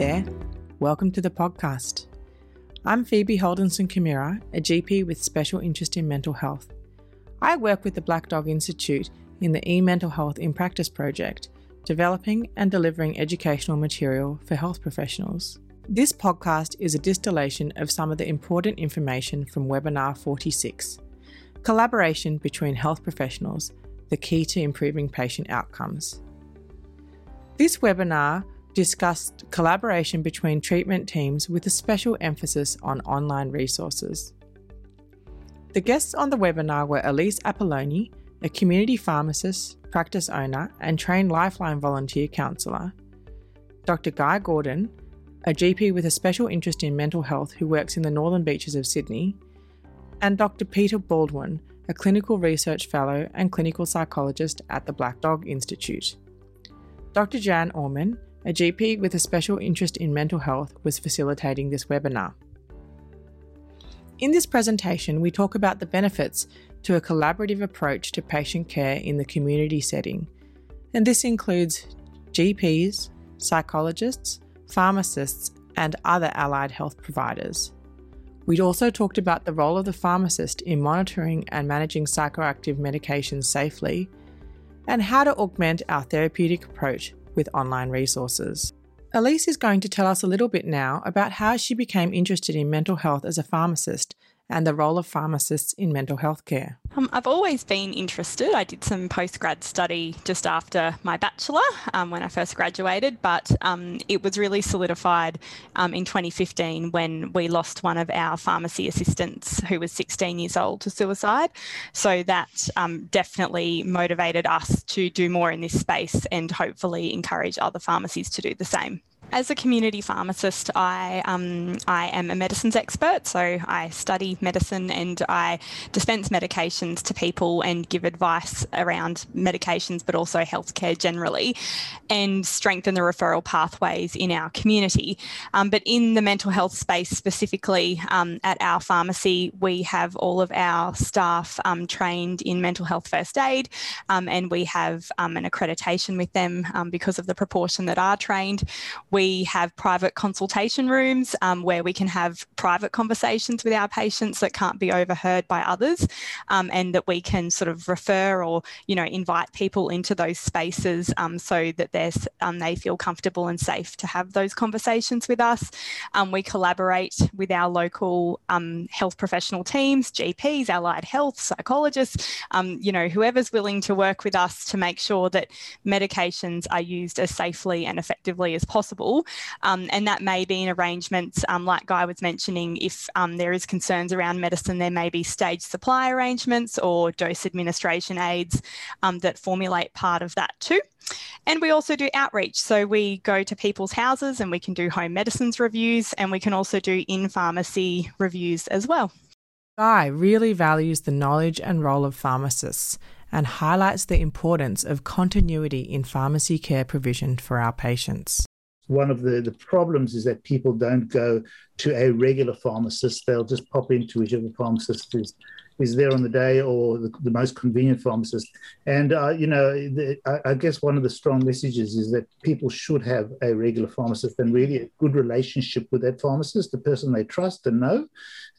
there, welcome to the podcast. I'm Phoebe Holdenson Kimura, a GP with special interest in mental health. I work with the Black Dog Institute in the e-mental health in practice project, developing and delivering educational material for health professionals. This podcast is a distillation of some of the important information from webinar 46. Collaboration between health professionals, the key to improving patient outcomes. This webinar discussed collaboration between treatment teams with a special emphasis on online resources. The guests on the webinar were Elise Apolloni, a community pharmacist, practice owner, and trained Lifeline volunteer counsellor, Dr. Guy Gordon, a GP with a special interest in mental health who works in the northern beaches of Sydney, and Dr. Peter Baldwin, a clinical research fellow and clinical psychologist at the Black Dog Institute. Dr. Jan Orman, a GP with a special interest in mental health, was facilitating this webinar. In this presentation, we talk about the benefits to a collaborative approach to patient care in the community setting, and this includes GPs, psychologists, pharmacists, and other allied health providers. We'd also talked about the role of the pharmacist in monitoring and managing psychoactive medications safely, and how to augment our therapeutic approach with online resources. Elise is going to tell us a little bit now about how she became interested in mental health as a pharmacist and the role of pharmacists in mental health care. Um, I've always been interested. I did some postgrad study just after my bachelor um, when I first graduated, but um, it was really solidified um, in 2015 when we lost one of our pharmacy assistants who was 16 years old to suicide. So that um, definitely motivated us to do more in this space and hopefully encourage other pharmacies to do the same. As a community pharmacist, I um, I am a medicines expert, so I study medicine and I dispense medications to people and give advice around medications, but also healthcare generally, and strengthen the referral pathways in our community. Um, but in the mental health space specifically, um, at our pharmacy, we have all of our staff um, trained in mental health first aid, um, and we have um, an accreditation with them because of the proportion that are trained. We we have private consultation rooms um, where we can have private conversations with our patients that can't be overheard by others, um, and that we can sort of refer or you know invite people into those spaces um, so that um, they feel comfortable and safe to have those conversations with us. Um, we collaborate with our local health professional teams, GPs, allied health, psychologists, you know whoever's willing to work with us to make sure that medications are used as safely and effectively as possible um, and that may be in arrangements, um, like Guy was mentioning, if um, there is concerns around medicine, there may be stage supply arrangements or dose administration aids um, that formulate part of that too. And we also do outreach. So we go to people's houses and we can do home medicines reviews and we can also do in pharmacy reviews as well. Guy really values the knowledge and role of pharmacists and highlights the importance of continuity in pharmacy care provision for our patients one of the, the problems is that people don't go to a regular pharmacist. They'll just pop into whichever pharmacist is, is there on the day or the, the most convenient pharmacist. And, uh, you know, the, I, I, guess one of the strong messages is that people should have a regular pharmacist and really a good relationship with that pharmacist, the person they trust and know,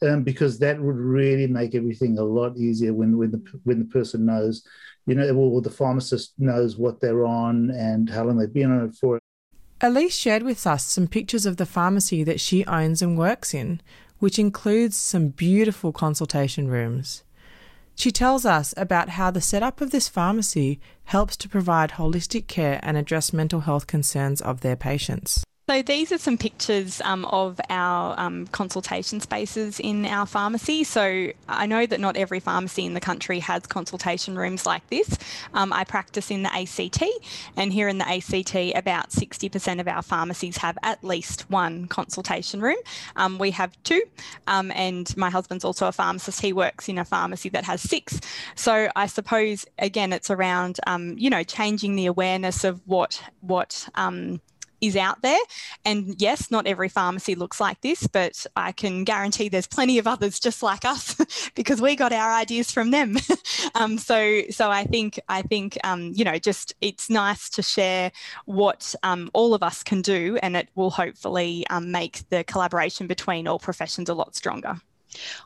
um, because that would really make everything a lot easier when, when, the, when the person knows, you know, well, the pharmacist knows what they're on and how long they've been on it for. Elise shared with us some pictures of the pharmacy that she owns and works in, which includes some beautiful consultation rooms. She tells us about how the setup of this pharmacy helps to provide holistic care and address mental health concerns of their patients. So these are some pictures um, of our um, consultation spaces in our pharmacy. So I know that not every pharmacy in the country has consultation rooms like this. Um, I practice in the ACT, and here in the ACT, about 60% of our pharmacies have at least one consultation room. Um, we have two, um, and my husband's also a pharmacist. He works in a pharmacy that has six. So I suppose again, it's around um, you know changing the awareness of what what is out there. And yes, not every pharmacy looks like this, but I can guarantee there's plenty of others just like us because we got our ideas from them. um, so, so I think I think um, you know, just it's nice to share what um, all of us can do, and it will hopefully um, make the collaboration between all professions a lot stronger.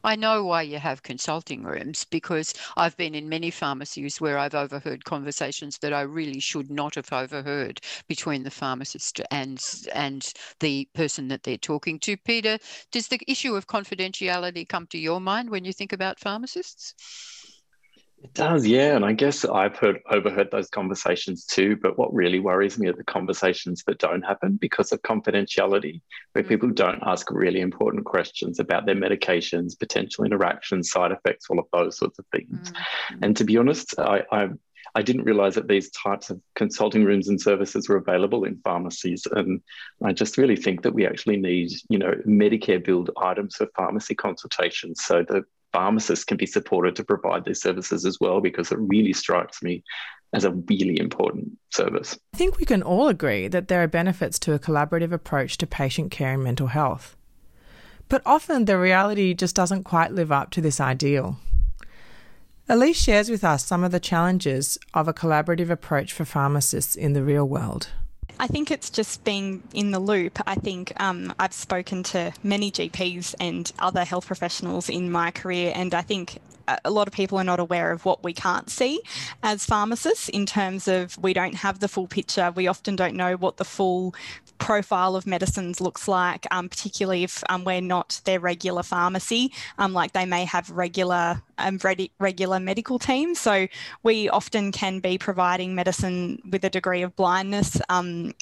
I know why you have consulting rooms because I've been in many pharmacies where I've overheard conversations that I really should not have overheard between the pharmacist and and the person that they're talking to. Peter, does the issue of confidentiality come to your mind when you think about pharmacists? It does, yeah. And I guess I've heard overheard those conversations too. But what really worries me are the conversations that don't happen because of confidentiality, where mm. people don't ask really important questions about their medications, potential interactions, side effects, all of those sorts of things. Mm. And to be honest, I, I I didn't realize that these types of consulting rooms and services were available in pharmacies. And I just really think that we actually need, you know, Medicare billed items for pharmacy consultations so that pharmacists can be supported to provide these services as well, because it really strikes me as a really important service. I think we can all agree that there are benefits to a collaborative approach to patient care and mental health. But often the reality just doesn't quite live up to this ideal. Elise shares with us some of the challenges of a collaborative approach for pharmacists in the real world. I think it's just being in the loop. I think um, I've spoken to many GPs and other health professionals in my career, and I think a lot of people are not aware of what we can't see as pharmacists in terms of we don't have the full picture. We often don't know what the full profile of medicines looks like, um, particularly if um, we're not their regular pharmacy. Um, like they may have regular um, regular medical teams. So we often can be providing medicine with a degree of blindness um,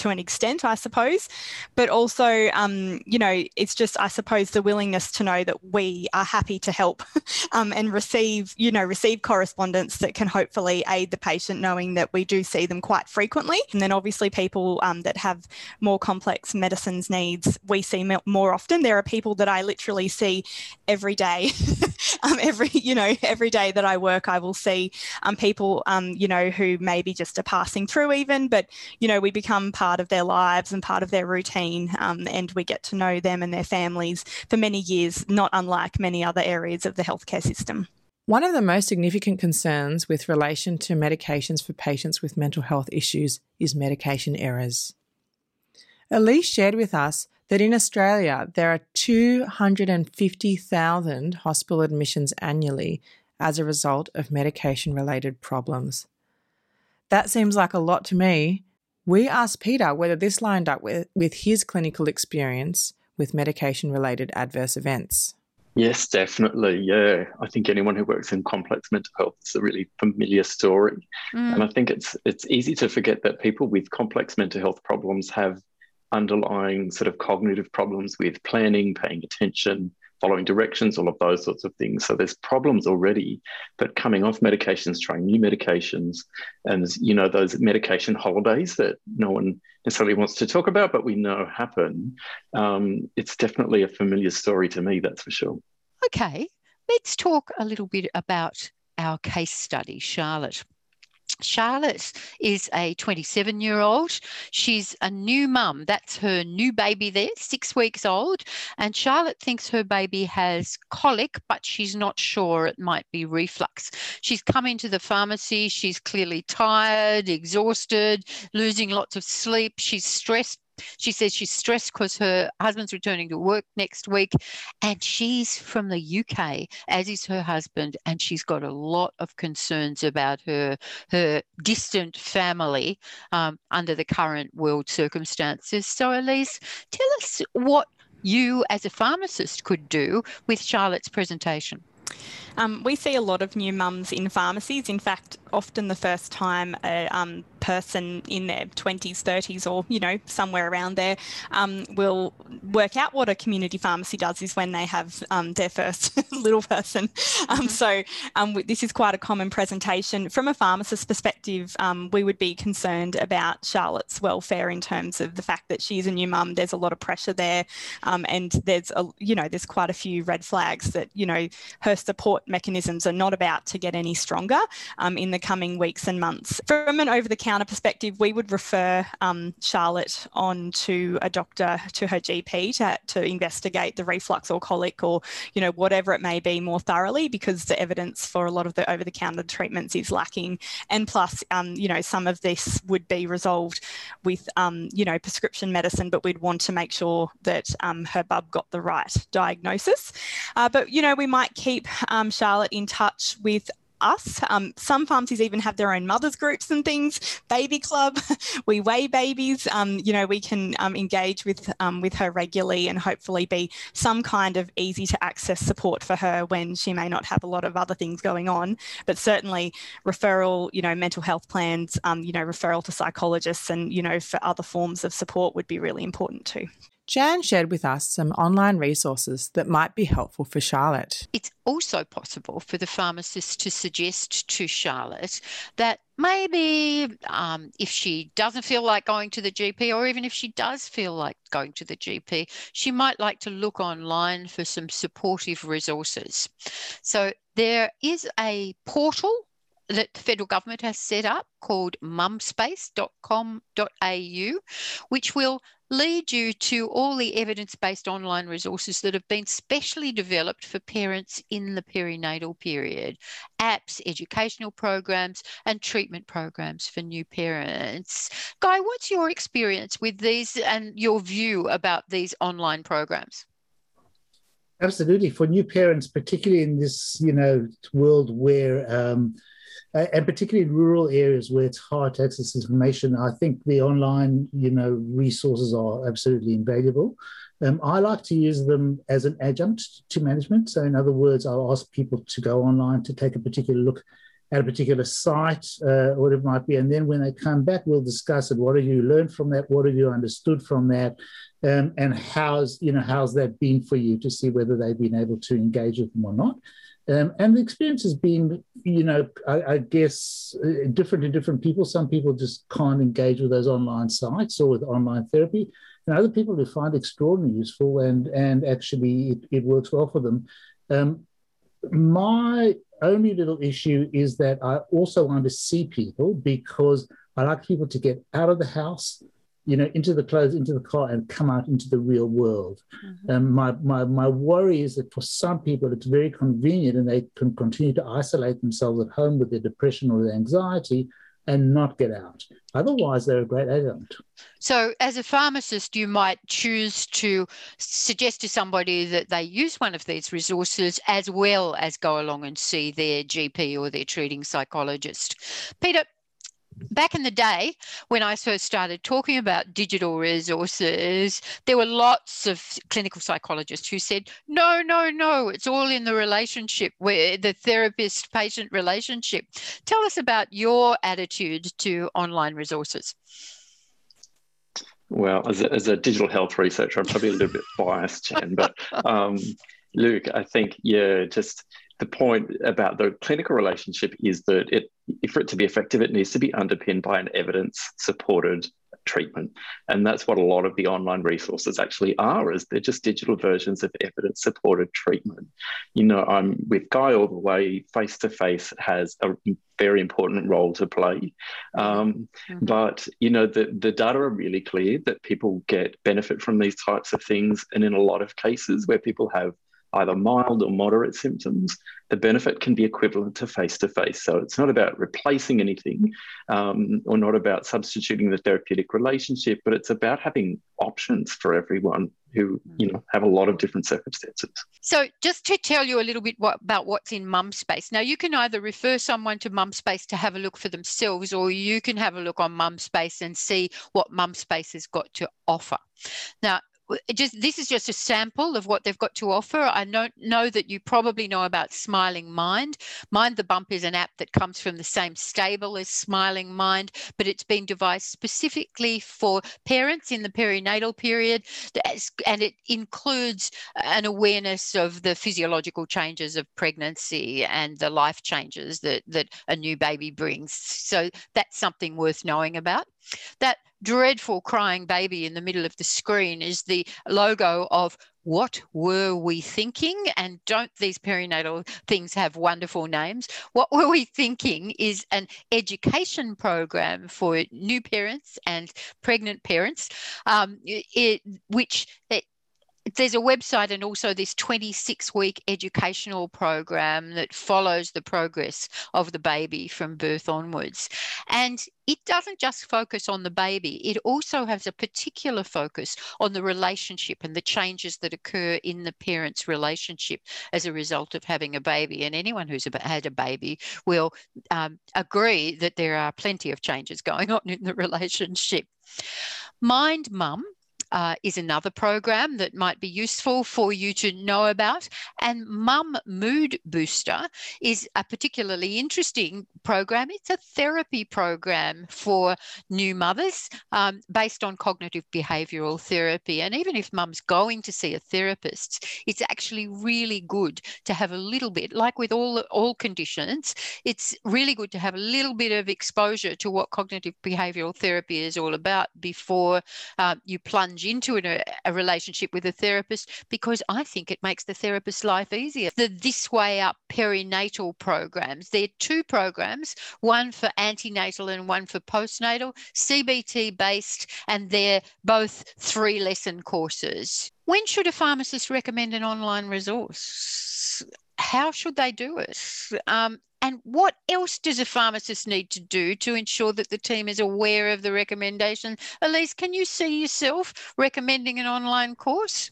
to an extent, I suppose. But also, um, you know, it's just, I suppose, the willingness to know that we are happy to help um, and receive, you know, receive correspondence that can hopefully aid the patient, knowing that we do see them quite frequently. And then obviously, people um, that have more complex medicines needs, we see more often. There are people that I literally see every day. Um, every, you know, every day that I work, I will see um, people, um, you know, who maybe just are passing through even, but, you know, we become part of their lives and part of their routine. Um, and we get to know them and their families for many years, not unlike many other areas of the healthcare system. One of the most significant concerns with relation to medications for patients with mental health issues is medication errors. Elise shared with us that in Australia there are 250,000 hospital admissions annually as a result of medication related problems. That seems like a lot to me, we asked Peter whether this lined up with, with his clinical experience with medication related adverse events. Yes, definitely. Yeah. I think anyone who works in complex mental health is a really familiar story. Mm. And I think it's it's easy to forget that people with complex mental health problems have underlying sort of cognitive problems with planning, paying attention, following directions, all of those sorts of things. So there's problems already, but coming off medications, trying new medications, and you know those medication holidays that no one necessarily wants to talk about, but we know happen. Um, it's definitely a familiar story to me, that's for sure. Okay, let's talk a little bit about our case study, Charlotte. Charlotte is a 27 year old. She's a new mum. That's her new baby there, six weeks old. And Charlotte thinks her baby has colic, but she's not sure it might be reflux. She's come into the pharmacy. She's clearly tired, exhausted, losing lots of sleep. She's stressed she says she's stressed because her husband's returning to work next week and she's from the UK, as is her husband, and she's got a lot of concerns about her, her distant family um, under the current world circumstances. So, Elise, tell us what you as a pharmacist could do with Charlotte's presentation. Um, we see a lot of new mums in pharmacies. In fact, often the first time a um, person in their 20s, 30s, or you know somewhere around there um, will work out what a community pharmacy does is when they have um, their first little person. Um, mm-hmm. So um, this is quite a common presentation from a pharmacist perspective. we would be concerned about Charlotte's welfare in terms of the fact that she's a new mum. There's a lot of pressure there, and there's a you know there's quite a few red flags that you know her support mechanisms are not about to get any stronger in the coming weeks and months. From an over the counter perspective, we would refer um, Charlotte on to a doctor, to her GP, to, to investigate the reflux or colic or you know whatever it may be more thoroughly because the evidence for a lot of the over-the-counter treatments is lacking. And plus, um, you know, some of this would be resolved with um, you know prescription medicine, but we'd want to make sure that um, her bub got the right diagnosis. Uh, but you know, we might keep um, Charlotte in touch with us. Um, some pharmacies even have their own mothers groups and things. Baby club, we weigh babies. Um, you know, we can um, engage with um, with her regularly and hopefully be some kind of easy to access support for her when she may not have a lot of other things going on. But certainly referral, you know, mental health plans, um, you know, referral to psychologists and you know for other forms of support would be really important too. Jan shared with us some online resources that might be helpful for Charlotte. It's also possible for the pharmacist to suggest to Charlotte that maybe um, if she doesn't feel like going to the GP, or even if she does feel like going to the GP, she might like to look online for some supportive resources. So there is a portal that the federal government has set up called mumspace.com.au, which will lead you to all the evidence based online resources that have been specially developed for parents in the perinatal period apps, educational programs, and treatment programs for new parents. Guy, what's your experience with these and your view about these online programs? Absolutely. For new parents, particularly in this, you know, world where um, uh, and particularly in rural areas where it's hard to access information, I think the online, you know, resources are absolutely invaluable. Um, I like to use them as an adjunct to management. So, in other words, I'll ask people to go online to take a particular look at a particular site, uh, it might be, and then when they come back, we'll discuss it. What have you learned from that? What have you understood from that? Um, and how's you know how's that been for you to see whether they've been able to engage with them or not? Um, and the experience has been, you know, I, I, guess uh, different to different people. Some people just can't engage with those online sites or with online therapy, and other people who find extraordinarily useful and and actually it, it works well for them. Um, my only little issue is that I also want to see people because I like people to get out of the house you know, into the clothes, into the car, and come out into the real world. Mm-hmm. Um, my, my, my worry is that for some people, it's very convenient and they can continue to isolate themselves at home with their depression or their anxiety and not get out. Otherwise, they're a great adjunct. So, as a pharmacist, you might choose to suggest to somebody that they use one of these resources as well as go along and see their GP or their treating psychologist. Peter, back in the day when I first started talking about digital resources, there were lots of clinical psychologists who said, no, no, no, it's all in the relationship, where the therapist patient relationship. Tell us about your attitude to online resources. Well, as a, as a digital health researcher, I'm probably a little bit biased, Jan, but um, Luke, I think, yeah, just the point about the clinical relationship is that it, for it to be effective, it needs to be underpinned by an evidence supported treatment. And that's what a lot of the online resources actually are, is they're just digital versions of evidence supported treatment. You know, I'm with Guy all the way, face to face has a very important role to play. Um, mm-hmm. But, you know, the, the data are really clear that people get benefit from these types of things. And in a lot of cases where people have either mild or moderate symptoms, the benefit can be equivalent to face to face. So it's not about replacing anything um, or not about substituting the therapeutic relationship, but it's about having options for everyone who you know have a lot of different circumstances. So just to tell you a little bit what, about what's in Mumspace. Now you can either refer someone to Mumspace to have a look for themselves, or you can have a look on Mumspace and see what Mumspace has got to offer. Now just this is just a sample of what they've got to offer. I don't know that you probably know about Smiling Mind. Mind the Bump is an app that comes from the same stable as Smiling Mind, but it's been devised specifically for parents in the perinatal period, and it includes an awareness of the physiological changes of pregnancy and the life changes that that a new baby brings. So that's something worth knowing about. That dreadful crying baby in the middle of the screen is the logo of What Were We Thinking? And don't these perinatal things have wonderful names? What Were We Thinking is an education program for new parents and pregnant parents, um, it, which there's a website and also this 26 week educational program that follows the progress of the baby from birth onwards. And it doesn't just focus on the baby, it also has a particular focus on the relationship and the changes that occur in the parent's relationship as a result of having a baby. And anyone who's had a baby will um, agree that there are plenty of changes going on in the relationship. Mind Mum uh, is another program that might be useful for you to know about. And Mum Mood Booster is a particularly interesting program. It's a therapy program for new mothers um, based on cognitive behavioral therapy. And even if mum's going to see a therapist, it's actually really good to have a little bit, like with all, all conditions, it's really good to have a little bit of exposure to what cognitive behavioral therapy is all about before uh, you plunge plunge into a, a relationship with a therapist because I think it makes the therapist's life easier. The This Way Up perinatal programs, they're two programs, one for antenatal and one for postnatal, CBT based, and they're both three lesson courses. When should a pharmacist recommend an online resource? How should they do it? Um, and what else does a pharmacist need to do to ensure that the team is aware of the recommendation? Elise, can you see yourself recommending an online course?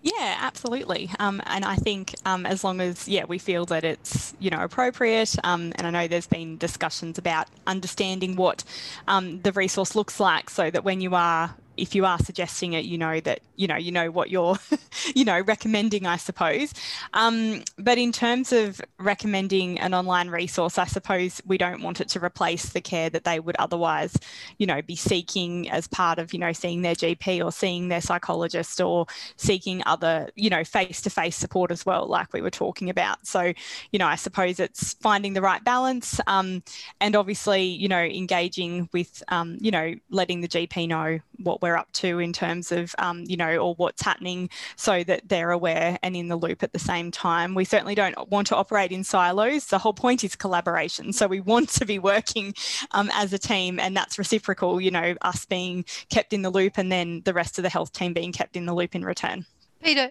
Yeah, absolutely. Um, and I think um, as long as yeah we feel that it's you know appropriate, um, and I know there's been discussions about understanding what um, the resource looks like, so that when you are if you are suggesting it, you know that you know you know what you're you know recommending, I suppose. Um, but in terms of recommending an online resource, I suppose we don't want it to replace the care that they would otherwise, you know, be seeking as part of you know seeing their GP or seeing their psychologist or seeking other you know face-to-face support as well, like we were talking about. So you know, I suppose it's finding the right balance, um, and obviously you know engaging with um, you know letting the GP know what we're up to in terms of, um, you know, or what's happening so that they're aware and in the loop at the same time. We certainly don't want to operate in silos. The whole point is collaboration. So we want to be working um, as a team and that's reciprocal, you know, us being kept in the loop and then the rest of the health team being kept in the loop in return. Peter,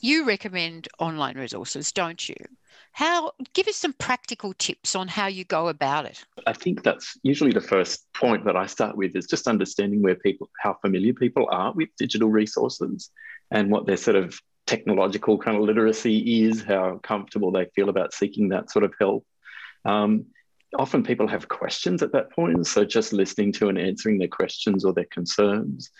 you recommend online resources, don't you? How give us some practical tips on how you go about it. I think that's usually the first point that I start with is just understanding where people how familiar people are with digital resources and what their sort of technological kind of literacy is, how comfortable they feel about seeking that sort of help. Um, often people have questions at that point, so just listening to and answering their questions or their concerns.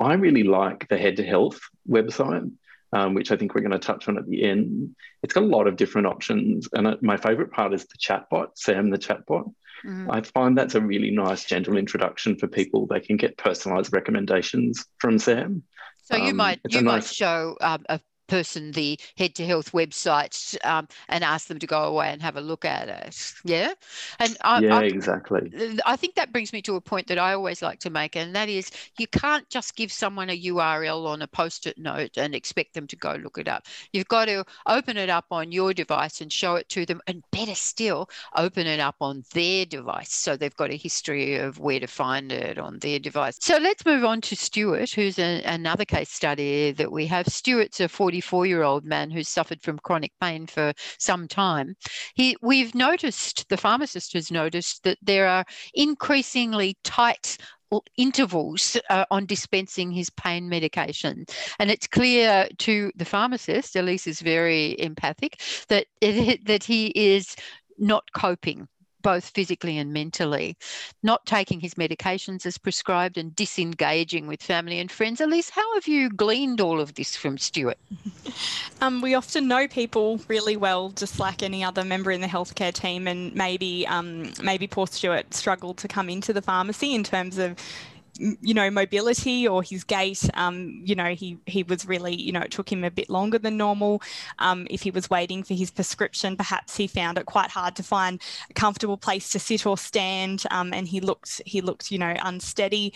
I really like the Head to Health website um, which I think we're going to touch on at the end. It's got a lot of different options. And uh, my favorite part is the chatbot, Sam the chatbot. Mm-hmm. I find that's a really nice, gentle introduction for people. They can get personalized recommendations from Sam. So you um, might you nice... might show um, a person the head to health website um, and ask them to go away and have a look at it. Yeah? And I, yeah I, exactly. i think that brings me to a point that i always like to make and that is you can't just give someone a url on a post-it note and expect them to go look it up. You've got to open it up on your device and show it to them and better still open it up on their device so they've got a history of where to find it on their device. So let's move on to stuart who's a, another case study that we have. Stuart's a 40 44 year old man who's suffered from chronic pain for some time. He, we've noticed, the pharmacist has noticed, that there are increasingly tight intervals uh, on dispensing his pain medication. And it's clear to the pharmacist, Elise is very empathic, that, it, that he is not coping both physically and mentally, not taking his medications as prescribed and disengaging with family and friends. Elise, how have you gleaned all of this from Stuart? Um, we often know people really well, just like any other member in the healthcare team, and maybe um, maybe poor Stuart struggled to come into the pharmacy in terms of you know mobility or his gait um, you know he he was really you know it took him a bit longer than normal. Um, if he was waiting for his prescription perhaps he found it quite hard to find a comfortable place to sit or stand um, and he looked he looked you know unsteady.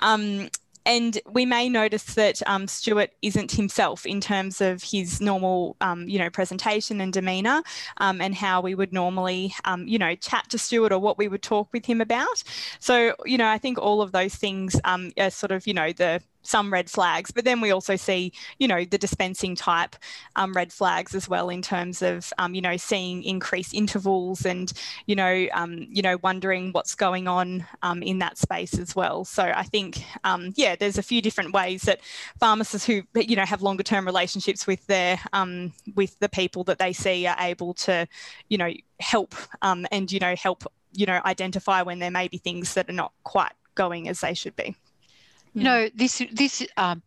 Um, and we may notice that um, Stuart isn't himself in terms of his normal, um, you know, presentation and demeanour, um, and how we would normally, um, you know, chat to Stuart or what we would talk with him about. So, you know, I think all of those things um, are sort of, you know, the some red flags, but then we also see, you know, the dispensing type um, red flags as well in terms of, um, you know, seeing increased intervals and, you know, um, you know, wondering what's going on um, in that space as well. So I think, um, yeah, there's a few different ways that pharmacists who, you know, have longer term relationships with their um, with the people that they see are able to, you know, help and you know help you know identify when there may be things that are not quite going as they should be. You know, this this um,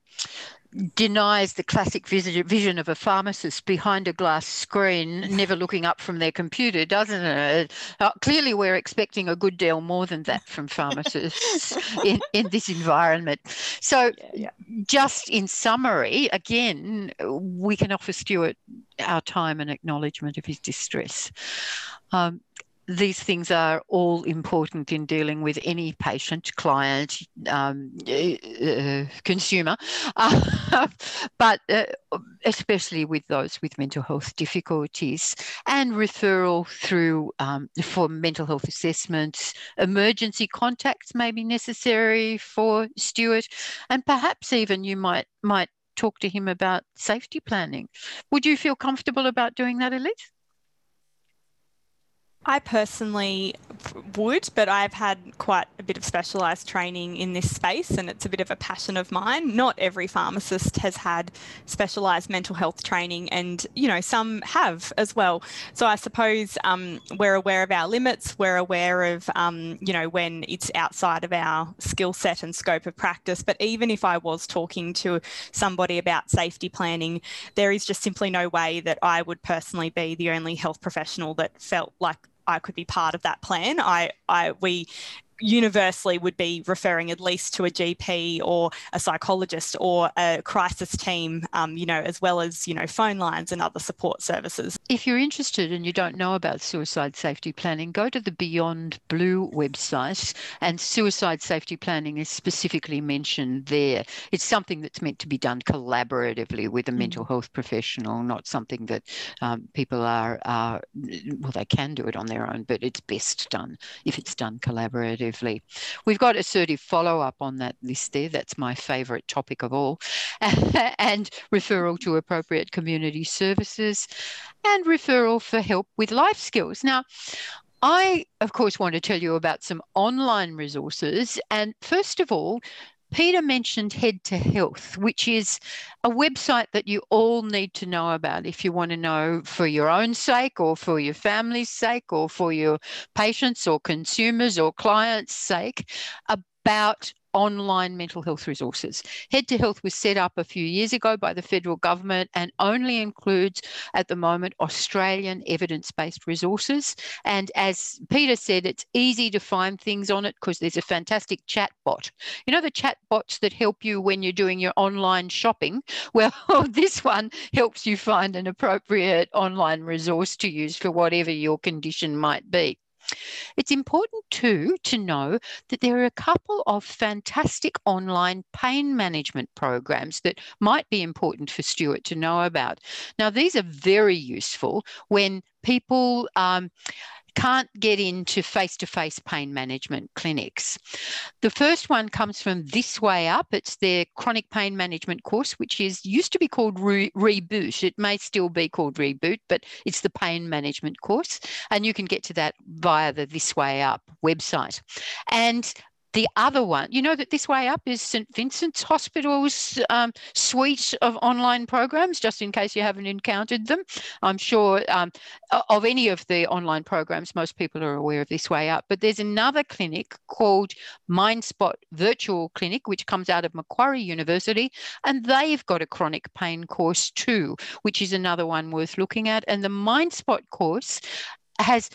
denies the classic vision of a pharmacist behind a glass screen, never looking up from their computer, doesn't it? Uh, clearly, we're expecting a good deal more than that from pharmacists in, in this environment. So, yeah, yeah. just in summary, again, we can offer Stuart our time and acknowledgement of his distress. Um, these things are all important in dealing with any patient, client, um, uh, consumer, uh, but uh, especially with those with mental health difficulties and referral through um, for mental health assessments. Emergency contacts may be necessary for Stuart, and perhaps even you might might talk to him about safety planning. Would you feel comfortable about doing that, Elise? I personally would, but I've had quite a bit of specialised training in this space and it's a bit of a passion of mine. Not every pharmacist has had specialised mental health training and, you know, some have as well. So I suppose um, we're aware of our limits, we're aware of, um, you know, when it's outside of our skill set and scope of practice. But even if I was talking to somebody about safety planning, there is just simply no way that I would personally be the only health professional that felt like I could be part of that plan. I, I, we universally would be referring at least to a GP or a psychologist or a crisis team, um, you know, as well as, you know, phone lines and other support services. If you're interested and you don't know about suicide safety planning, go to the Beyond Blue website and suicide safety planning is specifically mentioned there. It's something that's meant to be done collaboratively with a mm. mental health professional, not something that um, people are, are, well, they can do it on their own, but it's best done if it's done collaboratively We've got assertive follow up on that list there. That's my favourite topic of all. and referral to appropriate community services and referral for help with life skills. Now, I, of course, want to tell you about some online resources. And first of all, Peter mentioned Head to Health, which is a website that you all need to know about if you want to know for your own sake or for your family's sake or for your patients or consumers or clients' sake about online mental health resources. Head to Health was set up a few years ago by the federal government and only includes, at the moment, Australian evidence based resources. And as Peter said, it's easy to find things on it because there's a fantastic chat bot. You know, the chat bots that help you when you're doing your online shopping? Well, this one helps you find an appropriate online resource to use for whatever your condition might be. It's important too to know that there are a couple of fantastic online pain management programs that might be important for Stuart to know about. Now, these are very useful when people um, can't get into face to face pain management clinics. The first one comes from This Way Up. It's their chronic pain management course, which is used to be called Re- Reboot. It may still be called Reboot, but it's the pain management course. And you can get to that via the This Way Up website. And the other one, you know that This Way Up is St. Vincent's Hospital's um, suite of online programs, just in case you haven't encountered them. I'm sure um, of any of the online programs, most people are aware of This Way Up. But there's another clinic called MindSpot Virtual Clinic, which comes out of Macquarie University, and they've got a chronic pain course too, which is another one worth looking at. And the MindSpot course has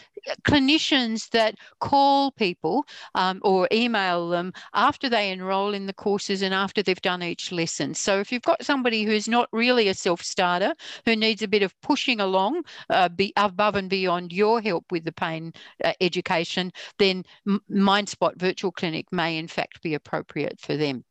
clinicians that call people um, or email them after they enroll in the courses and after they've done each lesson. So if you've got somebody who's not really a self-starter, who needs a bit of pushing along uh, be above and beyond your help with the pain uh, education, then MindSpot Virtual Clinic may in fact be appropriate for them.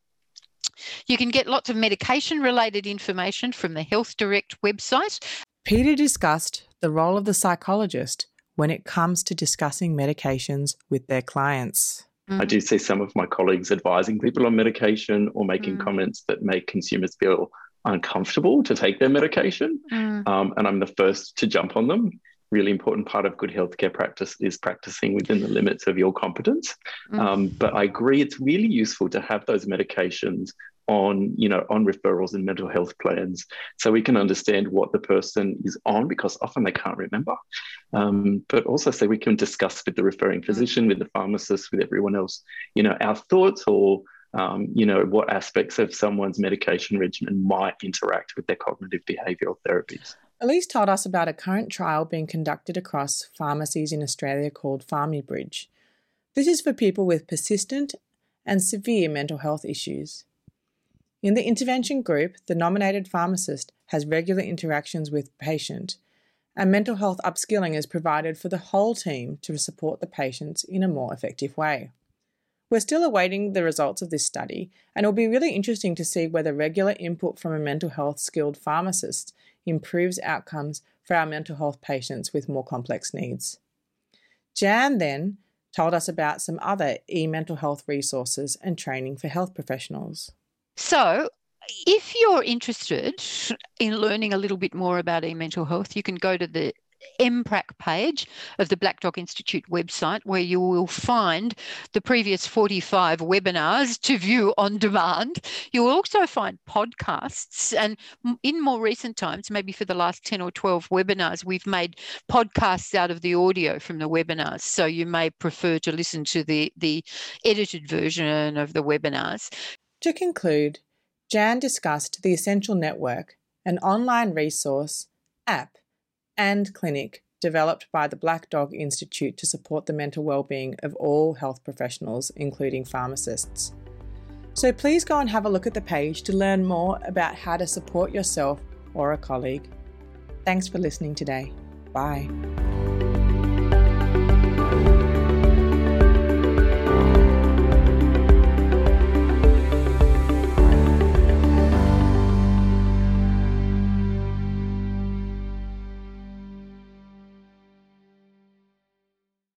You can get lots of medication related information from the Health Direct website. Peter discussed the role of the psychologist when it comes to discussing medications with their clients. I do see some of my colleagues advising people on medication or making mm. comments that make consumers feel uncomfortable to take their medication. Mm. Um, and I'm the first to jump on them. Really important part of good healthcare practice is practicing within the limits of your competence. Mm. Um, but I agree, it's really useful to have those medications on you know on referrals and mental health plans so we can understand what the person is on because often they can't remember um, but also so we can discuss with the referring physician with the pharmacist with everyone else you know our thoughts or um, you know what aspects of someone's medication regimen might interact with their cognitive behavioural therapies Elise told us about a current trial being conducted across pharmacies in Australia called PharmiBridge. This is for people with persistent and severe mental health issues. In the intervention group, the nominated pharmacist has regular interactions with patient, and mental health upskilling is provided for the whole team to support the patients in a more effective way. We're still awaiting the results of this study, and it'll be really interesting to see whether regular input from a mental health skilled pharmacist improves outcomes for our mental health patients with more complex needs. Jan then told us about some other e mental health resources and training for health professionals. So, if you're interested in learning a little bit more about e-mental health, you can go to the eMHPrac page of the Black Dog Institute website, where you will find the previous 45 webinars to view on demand. You'll also find podcasts, and in more recent times, maybe for the last 10 or 12 webinars, we've made podcasts out of the audio from the webinars. So you may prefer to listen to the, the edited version of the webinars. To conclude, Jan discussed the Essential Network, an online resource, app, and clinic developed by the Black Dog Institute to support the mental well-being of all health professionals, including pharmacists. So please go and have a look at the page to learn more about how to support yourself or a colleague. Thanks for listening today. Bye.